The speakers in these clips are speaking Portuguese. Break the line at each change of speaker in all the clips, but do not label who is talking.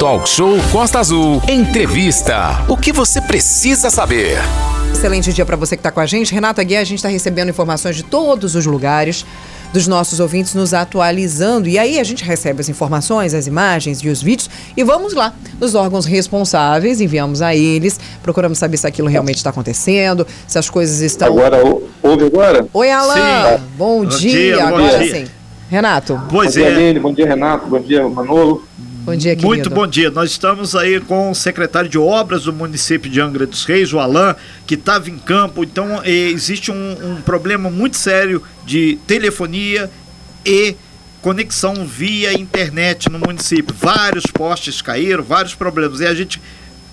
Talk Show Costa Azul. Entrevista. O que você precisa saber?
Excelente dia para você que está com a gente. Renato Aguiar, a gente está recebendo informações de todos os lugares dos nossos ouvintes nos atualizando. E aí a gente recebe as informações, as imagens e os vídeos e vamos lá nos órgãos responsáveis, enviamos a eles, procuramos saber se aquilo realmente está acontecendo, se as coisas estão.
Agora, ouve agora?
Oi, Alan. Sim. Bom, bom dia. dia. Agora bom dia. sim. Renato.
Pois bom é. dia, Aline. Bom dia, Renato. Bom dia, Manolo.
Bom dia, querido.
Muito bom dia. Nós estamos aí com o secretário de obras do município de Angra dos Reis, o Alain, que estava em campo. Então, eh, existe um, um problema muito sério de telefonia e conexão via internet no município. Vários postes caíram, vários problemas. E a gente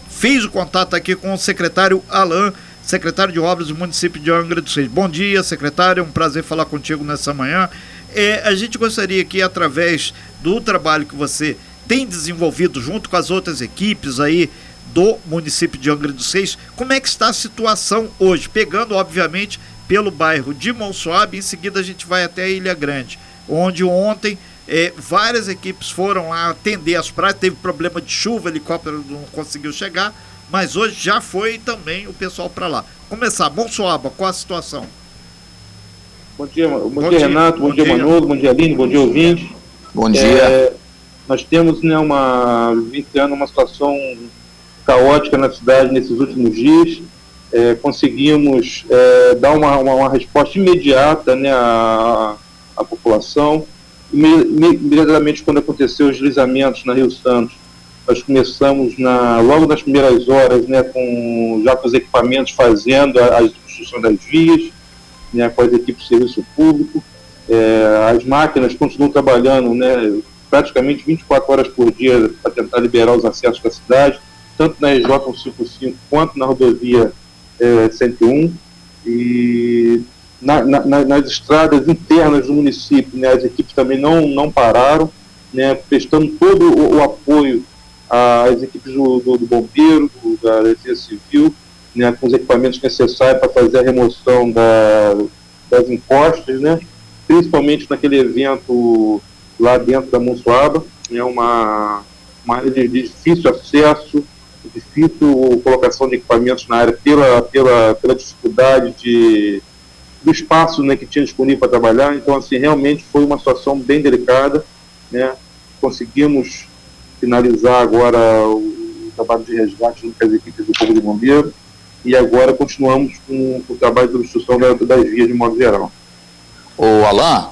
fez o contato aqui com o secretário Alain, secretário de obras do município de Angra dos Reis. Bom dia, secretário. É um prazer falar contigo nessa manhã. É, a gente gostaria que, através do trabalho que você tem desenvolvido junto com as outras equipes aí do município de Angra dos Reis, como é que está a situação hoje? Pegando, obviamente, pelo bairro de Monsuabe, em seguida a gente vai até a Ilha Grande, onde ontem é, várias equipes foram lá atender as praias, teve problema de chuva, o helicóptero não conseguiu chegar, mas hoje já foi também o pessoal para lá. Começar, Monsuaba, qual a situação?
Bom dia, bom, bom dia, dia, Renato, bom, bom dia, dia, Manolo, bom dia, Aline, bom dia, ouvinte.
Bom dia. É,
nós temos né, uma, vivenciando uma situação caótica na cidade nesses últimos dias. É, conseguimos é, dar uma, uma, uma, resposta imediata né, à, à população. Imediatamente, quando aconteceu os deslizamentos na Rio Santos, nós começamos na, logo nas primeiras horas né, com já com os equipamentos fazendo a, substituição das vias, né, com as equipes de serviço público. É, as máquinas continuam trabalhando né, praticamente 24 horas por dia para tentar liberar os acessos da cidade, tanto na EJ 155 quanto na rodovia é, 101. E na, na, nas estradas internas do município, né, as equipes também não, não pararam, né, prestando todo o, o apoio às equipes do, do, do bombeiro, do, da Defesa Civil, né, com os equipamentos necessários para fazer a remoção da, das encostas, né, principalmente naquele evento lá dentro da Monsuaba. É uma, uma área de, difícil acesso, difícil colocação de equipamentos na área pela, pela, pela dificuldade de, do espaço né, que tinha disponível para trabalhar. Então, assim, realmente foi uma situação bem delicada. Né? Conseguimos finalizar agora o, trabalho de resgate com as equipes do Corpo de Bombeiro e agora continuamos com, o trabalho de das, das vias de modo geral.
O Alain,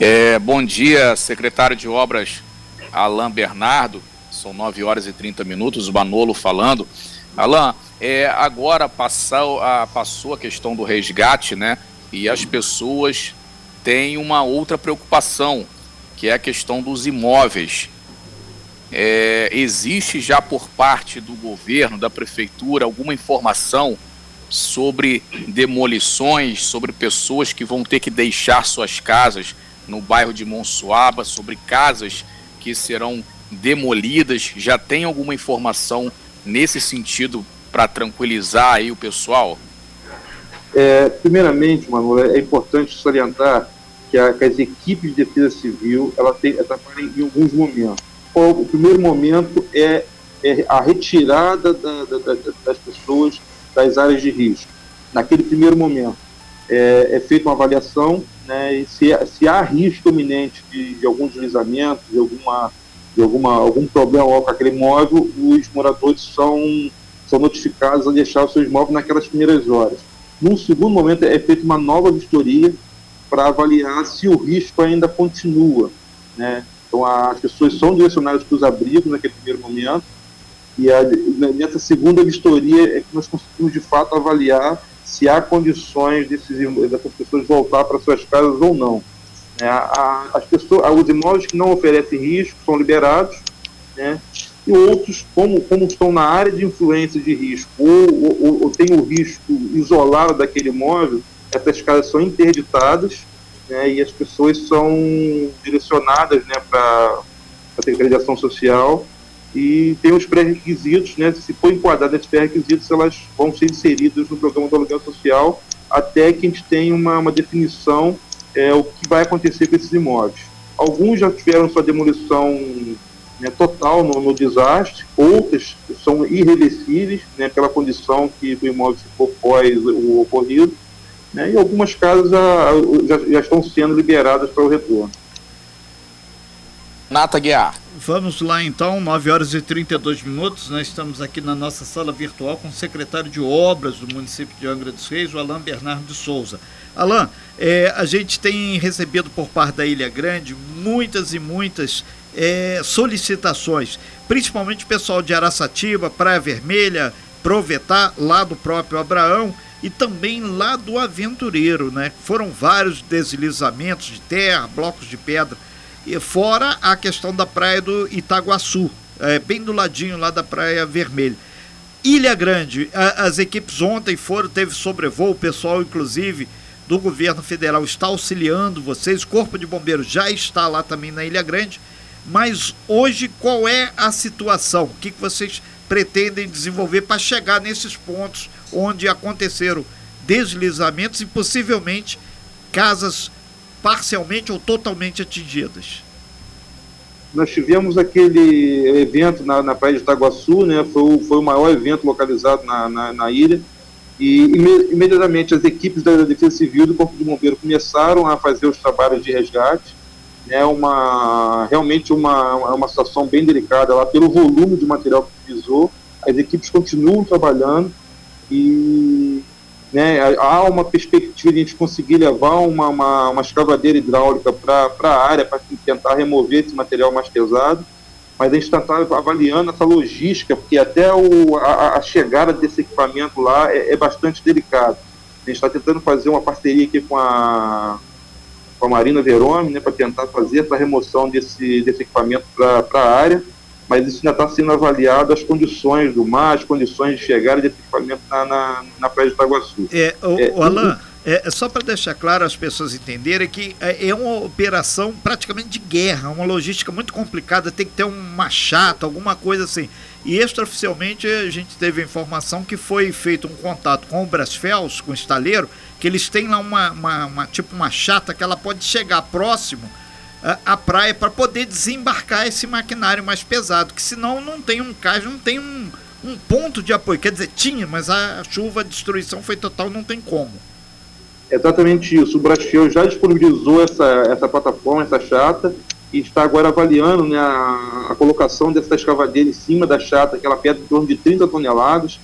é, bom dia, secretário de Obras Alain Bernardo. São 9 horas e 30 minutos, o Manolo falando. Alain, é, agora passou a, passou a questão do resgate, né? E as pessoas têm uma outra preocupação, que é a questão dos imóveis. É, existe já por parte do governo, da prefeitura, alguma informação sobre demolições, sobre pessoas que vão ter que deixar suas casas no bairro de Monsuaba, sobre casas que serão demolidas? Já tem alguma informação nesse sentido para tranquilizar aí o pessoal?
É, primeiramente, Manuel, é importante salientar que, a, que, as equipes de defesa civil ela tem, trabalham em alguns momentos o primeiro momento é, é a retirada da, da, da, das pessoas das áreas de risco. Naquele primeiro momento, é, é feita uma avaliação né, e se, se há risco iminente de, de algum deslizamento, de, alguma, de alguma, algum problema com aquele imóvel, os moradores são, são notificados a deixar os seus imóveis naquelas primeiras horas. Num segundo momento, é feita uma nova vistoria para avaliar se o risco ainda continua. Né? Então, as pessoas são direcionadas para os abrigos naquele primeiro momento, e a, nessa segunda vistoria é que nós conseguimos, de fato, avaliar se há condições desses, dessas pessoas voltar para suas casas ou não. É, a, as pessoas, os imóveis que não oferecem risco são liberados, né, e outros, como, como estão na área de influência de risco ou, ou, ou tem o risco isolado daquele imóvel, essas casas são interditadas né, e as pessoas são direcionadas né, para a Secretaria Social e tem os pré-requisitos, né, se for enquadrado nesses pré-requisitos, elas vão ser inseridas no programa do aluguel social até que a gente tenha uma, uma definição é, o que vai acontecer com esses imóveis. Alguns já tiveram sua demolição né, total no, no, desastre, outras são irreversíveis, né, pela condição que o imóvel ficou pós o ocorrido, né, e algumas casas já, já, já estão sendo liberadas para o retorno.
Nata Guiar.
Vamos lá então, 9 horas e 32 minutos. Nós estamos aqui na nossa sala virtual com o secretário de Obras do município de Angra dos Reis, o Alain Bernardo de Souza. Alain, é, a gente tem recebido por parte da Ilha Grande muitas e muitas é, solicitações, principalmente pessoal de Araçatiba, Praia Vermelha, Provetá, lá do próprio Abraão e também lá do Aventureiro, né? Foram vários deslizamentos de terra, blocos de pedra e fora a questão da praia do Itaguaçu, é, bem do ladinho lá da Praia Vermelha. Ilha Grande, a, as equipes ontem foram, teve sobrevoo, o pessoal, inclusive, do governo federal está auxiliando vocês, Corpo de Bombeiros já está lá também na Ilha Grande. Mas hoje, qual é a situação? O que, que vocês pretendem desenvolver para chegar nesses pontos onde aconteceram deslizamentos e possivelmente casas parcialmente ou totalmente atingidas?
Nós tivemos aquele evento na, na Praia de Itaguaçu, né? foi, o, foi o maior evento localizado na, na, na ilha, e imediatamente as equipes da Defesa Civil do Corpo de Bombeiro começaram a fazer os trabalhos de resgate, é uma realmente uma, uma situação bem delicada lá pelo volume de material que utilizou. As equipes continuam trabalhando e né, há uma perspectiva de a gente conseguir levar uma, uma, uma escavadeira hidráulica para a área para tentar remover esse material mais pesado, mas a gente está avaliando essa logística, porque até o, a, a chegada desse equipamento lá é, é bastante delicado. A gente está tentando fazer uma parceria aqui com a, com a Marina Verome, né, para tentar fazer essa remoção desse, desse equipamento para a área, mas isso ainda está sendo avaliado as condições do mar, as condições de chegada desse equipamento na, na, na praia de Itaguaçu.
É, o, é, o Alain, é, é, só para deixar claro as pessoas entenderem que é, é uma operação praticamente de guerra, uma logística muito complicada, tem que ter uma chata, alguma coisa assim. E extraoficialmente a gente teve a informação que foi feito um contato com o Brasfels, com o estaleiro, que eles têm lá uma, uma, uma tipo uma chata que ela pode chegar próximo à praia para poder desembarcar esse maquinário mais pesado, que senão não tem um cais, não tem um, um ponto de apoio. Quer dizer, tinha, mas a chuva, a destruição foi total, não tem como.
Exatamente isso. O Brasfel já disponibilizou essa, essa plataforma, essa chata, e está agora avaliando né, a, a, colocação dessa escavadeira em cima da chata, que ela pesa em torno de 30 toneladas.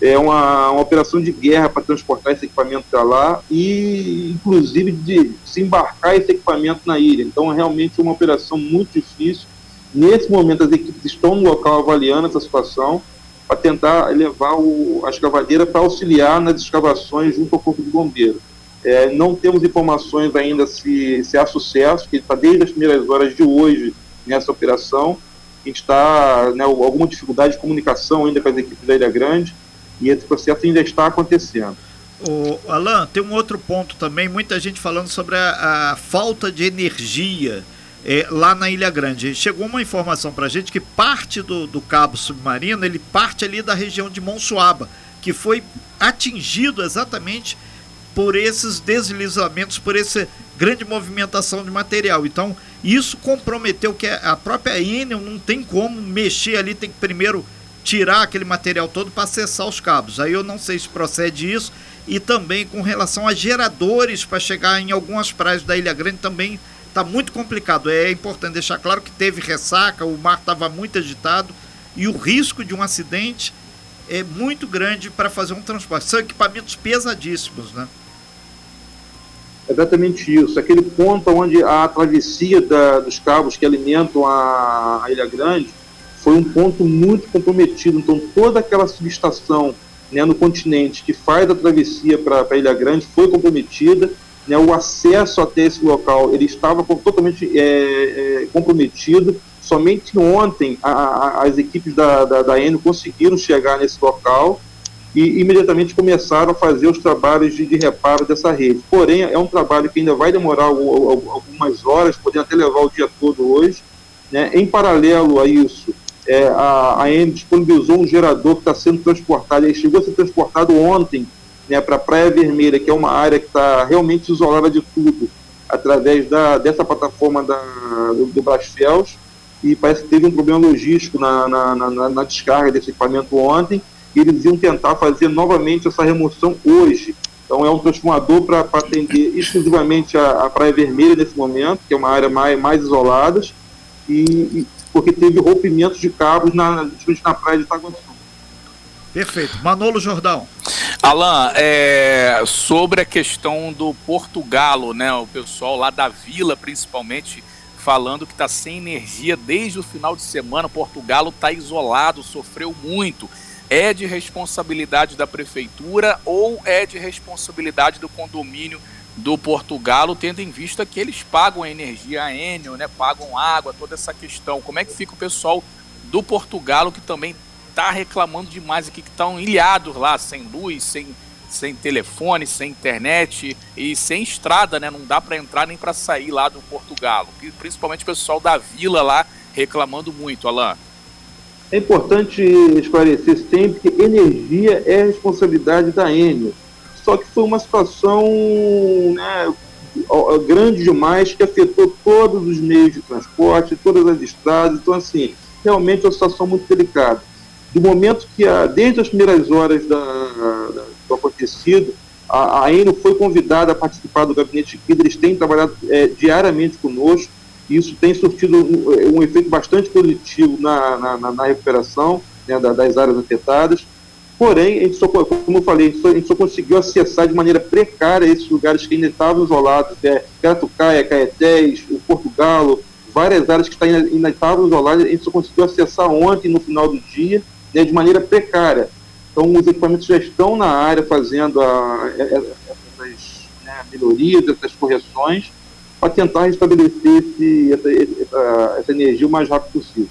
É uma, uma operação de guerra para transportar esse equipamento para lá e, inclusive, de se embarcar esse equipamento na ilha. Então, é realmente uma operação muito difícil. Nesse momento, as equipes estão no local avaliando essa situação para tentar levar o, a escavadeira para auxiliar nas escavações junto ao Corpo de Bombeiro. É, não temos informações ainda se, se há sucesso, que está desde as primeiras horas de hoje nessa operação. A gente está né, alguma dificuldade de comunicação ainda com as equipes da Ilha Grande e esse processo ainda está acontecendo.
O Alan, tem um outro ponto também, muita gente falando sobre a, a falta de energia é, lá na Ilha Grande. Chegou uma informação para a gente que parte do, do cabo submarino, ele parte ali da região de Monsuaba, que foi atingido exatamente por esses deslizamentos, por essa grande movimentação de material. Então, isso comprometeu que a própria Enel não tem como mexer ali, tem que primeiro tirar aquele material todo para acessar os cabos. Aí eu não sei se procede isso. E também com relação a geradores para chegar em algumas praias da Ilha Grande também está muito complicado. É importante deixar claro que teve ressaca, o mar estava muito agitado e o risco de um acidente é muito grande para fazer um transporte. São equipamentos pesadíssimos, né?
Exatamente isso. Aquele ponto onde a travessia da, dos cabos que alimentam a, a, Ilha Grande foi um ponto muito comprometido. Então, toda aquela subestação né, no continente que faz a travessia para a Ilha Grande foi comprometida. Né, o acesso até esse local ele estava totalmente é, é, comprometido. Somente ontem a, a, as equipes da, da, da conseguiram chegar nesse local e imediatamente começaram a fazer os trabalhos de, de, reparo dessa rede. Porém, é um trabalho que ainda vai demorar algumas horas, podendo até levar o dia todo hoje. Né? Em paralelo a isso, é, a, a EM disponibilizou um gerador que está sendo transportado, ele chegou a ser transportado ontem né, para a Praia Vermelha, que é uma área que está realmente isolada de tudo, através da, dessa plataforma da, do, do Brasfels, e parece que teve um problema logístico na, na, na, na descarga desse equipamento ontem, e eles iam tentar fazer novamente essa remoção hoje. Então é um transformador para atender exclusivamente a, a, Praia Vermelha nesse momento, que é uma área mais, mais isolada, e, porque teve rompimentos de cabos na, na praia de Itaguaçu.
Perfeito. Manolo Jordão.
Alan, é, sobre a questão do Portugalo, né? O pessoal lá da vila, principalmente, falando que está sem energia desde o final de semana. Portugalo está isolado, sofreu muito. É de responsabilidade da prefeitura ou é de responsabilidade do condomínio do Portugalo, tendo em vista que eles pagam a energia a Enel, né? Pagam água, toda essa questão. Como é que fica o pessoal do Portugalo que também está reclamando demais aqui, que estão ilhados lá, sem luz, sem, sem telefone, sem internet e sem estrada, né? Não dá para entrar nem para sair lá do Portugal. Principalmente o pessoal da vila lá reclamando muito, Alain.
É importante esclarecer sempre que energia é responsabilidade da Enel. Só que foi uma situação né, grande demais que afetou todos os meios de transporte, todas as estradas. Então, assim, realmente é uma situação muito delicada do momento que, a, desde as primeiras horas da, da, do acontecido, a, a Eno foi convidada a participar do gabinete de eles têm trabalhado é, diariamente conosco, e isso tem surtido um, um efeito bastante positivo na, na, na recuperação né, da, das áreas afetadas. Porém, a gente só, como eu falei, a gente, só, a gente só conseguiu acessar de maneira precária esses lugares que ainda estavam isolados, é, Catucaia, Caetés, o Portugalo, várias áreas que ainda estavam isoladas, a gente só conseguiu acessar ontem, no final do dia, né, de maneira precária. Então, os equipamentos já estão na área fazendo a, essas né, melhorias, essas correções, para tentar restabelecer esse, essa, essa, energia o mais rápido possível.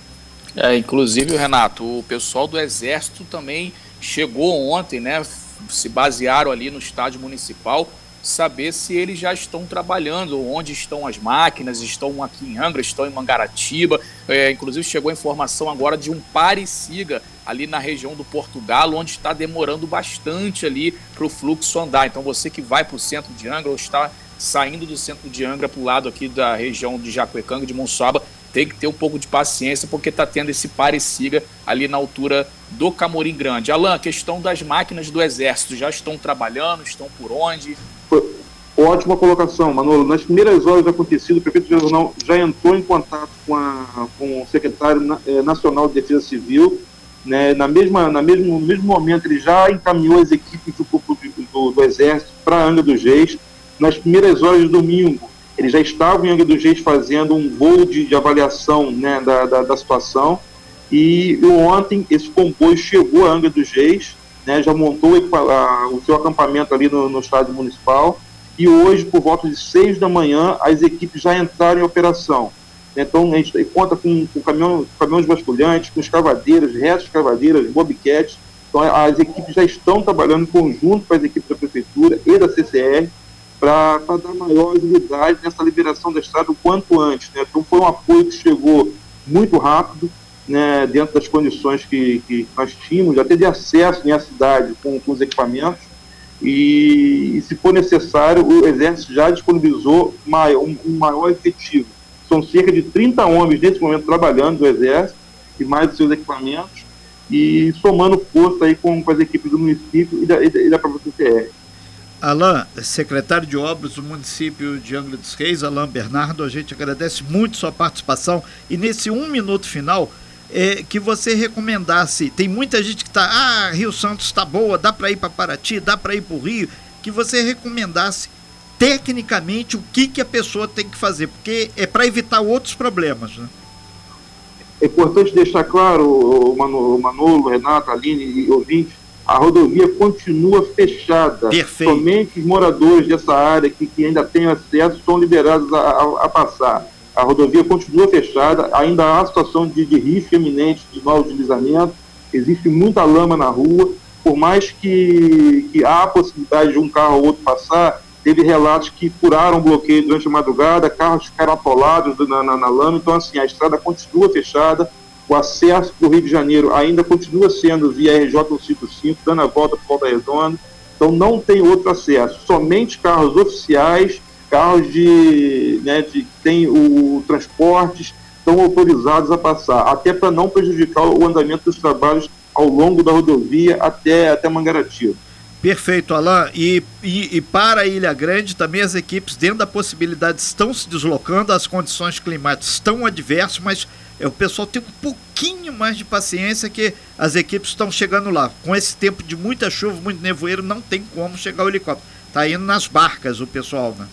É, inclusive, Renato, o pessoal do Exército também chegou ontem, né? Se basearam ali no estádio municipal saber se eles já estão trabalhando, onde estão as máquinas, estão aqui em Angra, estão em Mangaratiba. É, inclusive chegou a informação agora de um pare-siga ali na região do Portugal, onde está demorando bastante ali para o fluxo andar. Então você que vai para o centro de Angra ou está saindo do centro de Angra para o lado aqui da região de Jacuecanga, de Monsuaba, tem que ter um pouco de paciência, porque está tendo esse pare-siga ali na altura do Camorim Grande. Alan, questão das máquinas do Exército, já estão trabalhando, estão por onde?
Ótima colocação, Manolo. Nas primeiras horas do acontecido, o prefeito regional já entrou em contato com, a, com o secretário eh, nacional de Defesa Civil. Né, na mesma, na mesmo, no mesmo momento, ele já encaminhou as equipes do, do, do Exército para Angra dos Reis. Nas primeiras horas de domingo, eles já estavam em Angra dos Reis fazendo um voo de, de avaliação né, da, da, da, situação. E ontem esse comboio chegou a Angra dos Reis, né, já montou a, o seu acampamento ali no, no estádio municipal. E hoje, por volta de 6 da manhã, as equipes já entraram em operação. Então, a gente conta com, com caminhão, caminhões vasculhantes, com escavadeiras, restos escavadeiras, bobquetes. Então, as equipes já estão trabalhando em conjunto com as equipes da Prefeitura e da CCR para dar maior agilidade nessa liberação da estrada o quanto antes. Né? Então foi um apoio que chegou muito rápido, né, dentro das condições que, que nós tínhamos, até de acesso à cidade com, com os equipamentos. E, e, se for necessário, o Exército já disponibilizou maior, um, um, maior efetivo. São cerca de 30 homens nesse momento trabalhando do Exército e mais os seus equipamentos e somando força aí com, com as equipes do município e da, e da, e da própria CCR.
Alain, secretário de Obras do município de Angra dos Reis, Alain Bernardo, a gente agradece muito sua participação e nesse um minuto final é, que você recomendasse, tem muita gente que está, ah, Rio Santos está boa, dá para ir para Paraty, dá para ir para o Rio, que você recomendasse tecnicamente o que, que a pessoa tem que fazer, porque é para evitar outros problemas, né?
É importante deixar claro, o Manolo, Renato, Aline e ouvintes, a rodovia continua fechada.
Perfeito.
Somente os moradores dessa área que, que ainda têm acesso são liberados a, a, a, passar. A rodovia continua fechada, ainda há situação de, de risco iminente de mau deslizamento, existe muita lama na rua, por mais que, que há a possibilidade de um carro ou outro passar, teve relatos que furaram bloqueio durante a madrugada, carros ficaram atolados na, na, na lama, então assim, a estrada continua fechada, o acesso para o Rio de Janeiro ainda continua sendo via RJ 155, dando a volta por Volta Redonda. Então não tem outro acesso, somente carros oficiais, carros de, né, de tem o transportes estão autorizados a passar, até para não prejudicar o andamento dos trabalhos ao longo da rodovia até, até Mangaratiba.
Perfeito, Alain. E, e, e, para a Ilha Grande, também as equipes, dentro da possibilidade, estão se deslocando, as condições climáticas estão adversas, mas é, o pessoal tem um pouquinho mais de paciência que as equipes estão chegando lá. Com esse tempo de muita chuva, muito nevoeiro, não tem como chegar o helicóptero. Está indo nas barcas o pessoal, né?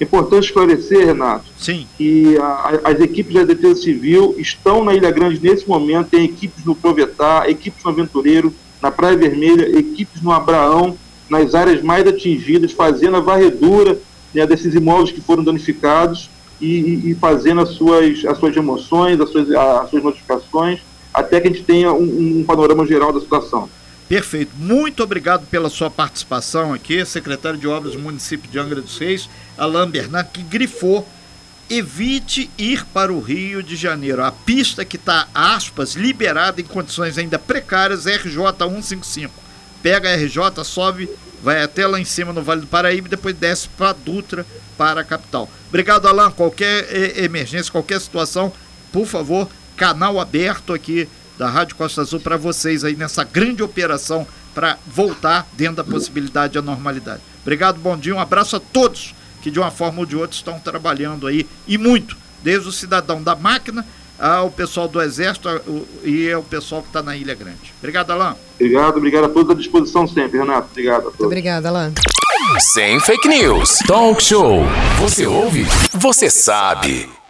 Importante esclarecer, Renato,
Sim.
que a, as equipes da Defesa Civil estão na Ilha Grande nesse momento, tem equipes no Provetar, equipes no Aventureiro, na Praia Vermelha, equipes no Abraão, nas áreas mais atingidas, fazendo a varredura né, desses imóveis que foram danificados e, e, fazendo as suas, as suas emoções, as suas, as suas notificações, até que a gente tenha um, um panorama geral da situação.
Perfeito. Muito obrigado pela sua participação aqui, secretário de Obras do município de Angra dos Reis, Alain Bernard, que grifou evite ir para o Rio de Janeiro. A pista que está, aspas, liberada em condições ainda precárias, é RJ 155. Pega a RJ, sobe, vai até lá em cima no Vale do Paraíba depois desce para Dutra, para a capital. Obrigado, Alain. Qualquer emergência, qualquer situação, por favor, canal aberto aqui da Rádio Costa Azul para vocês aí nessa grande operação para voltar dentro da possibilidade da normalidade. Obrigado, bom dia, um abraço a todos que de uma forma ou de outra estão trabalhando aí e muito, desde o cidadão da máquina ao pessoal do Exército e ao pessoal que está na Ilha Grande. Obrigado, Alain.
Obrigado, obrigado a todos à disposição sempre, Renato. Obrigado a todos.
Obrigada, Alain.
Sem fake news. Talk show. Você ouve? Você sabe.